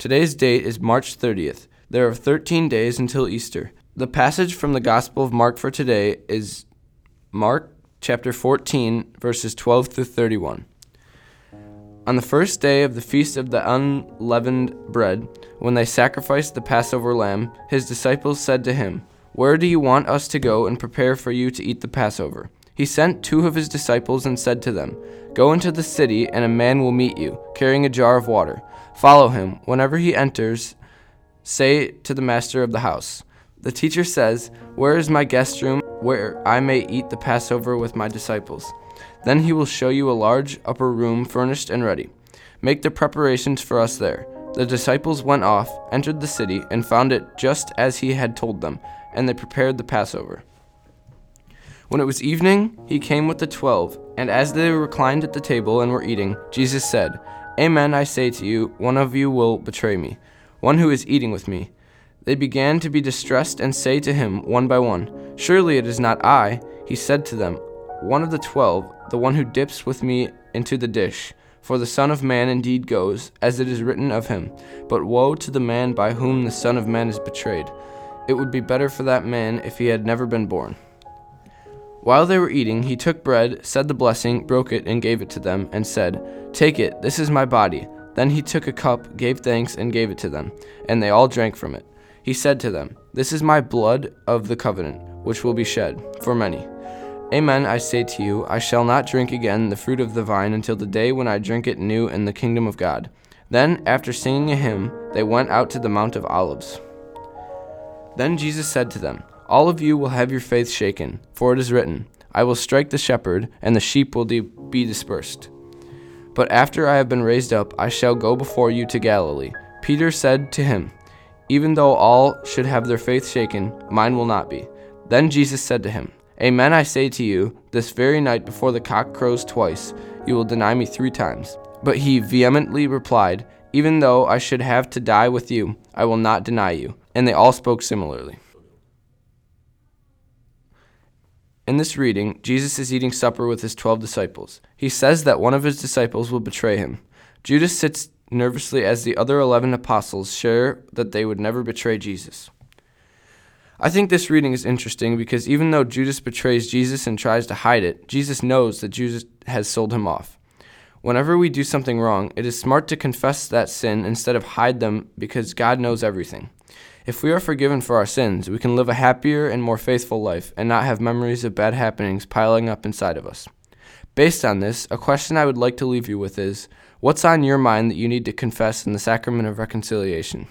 Today's date is March 30th. There are 13 days until Easter. The passage from the Gospel of Mark for today is Mark chapter 14, verses 12 through 31. On the first day of the feast of the unleavened bread, when they sacrificed the Passover lamb, his disciples said to him, Where do you want us to go and prepare for you to eat the Passover? He sent two of his disciples and said to them, Go into the city, and a man will meet you, carrying a jar of water. Follow him. Whenever he enters, say to the master of the house, The teacher says, Where is my guest room, where I may eat the Passover with my disciples? Then he will show you a large upper room furnished and ready. Make the preparations for us there. The disciples went off, entered the city, and found it just as he had told them, and they prepared the Passover. When it was evening, he came with the twelve, and as they reclined at the table and were eating, Jesus said, Amen, I say to you, one of you will betray me, one who is eating with me. They began to be distressed and say to him one by one, Surely it is not I. He said to them, one of the twelve, the one who dips with me into the dish. For the Son of Man indeed goes, as it is written of him. But woe to the man by whom the Son of Man is betrayed. It would be better for that man if he had never been born. While they were eating, he took bread, said the blessing, broke it, and gave it to them, and said, Take it, this is my body. Then he took a cup, gave thanks, and gave it to them, and they all drank from it. He said to them, This is my blood of the covenant, which will be shed for many. Amen, I say to you, I shall not drink again the fruit of the vine until the day when I drink it new in the kingdom of God. Then, after singing a hymn, they went out to the Mount of Olives. Then Jesus said to them, All of you will have your faith shaken, for it is written, I will strike the shepherd, and the sheep will be dispersed. But after I have been raised up, I shall go before you to Galilee. Peter said to him, Even though all should have their faith shaken, mine will not be. Then Jesus said to him, Amen, I say to you, this very night before the cock crows twice, you will deny me three times. But he vehemently replied, Even though I should have to die with you, I will not deny you. And they all spoke similarly. In this reading, Jesus is eating supper with his twelve disciples. He says that one of his disciples will betray him. Judas sits nervously as the other eleven apostles share that they would never betray Jesus. I think this reading is interesting because even though Judas betrays Jesus and tries to hide it, Jesus knows that Judas has sold him off. Whenever we do something wrong, it is smart to confess that sin instead of hide them because God knows everything. If we are forgiven for our sins, we can live a happier and more faithful life and not have memories of bad happenings piling up inside of us. Based on this, a question I would like to leave you with is What's on your mind that you need to confess in the sacrament of reconciliation?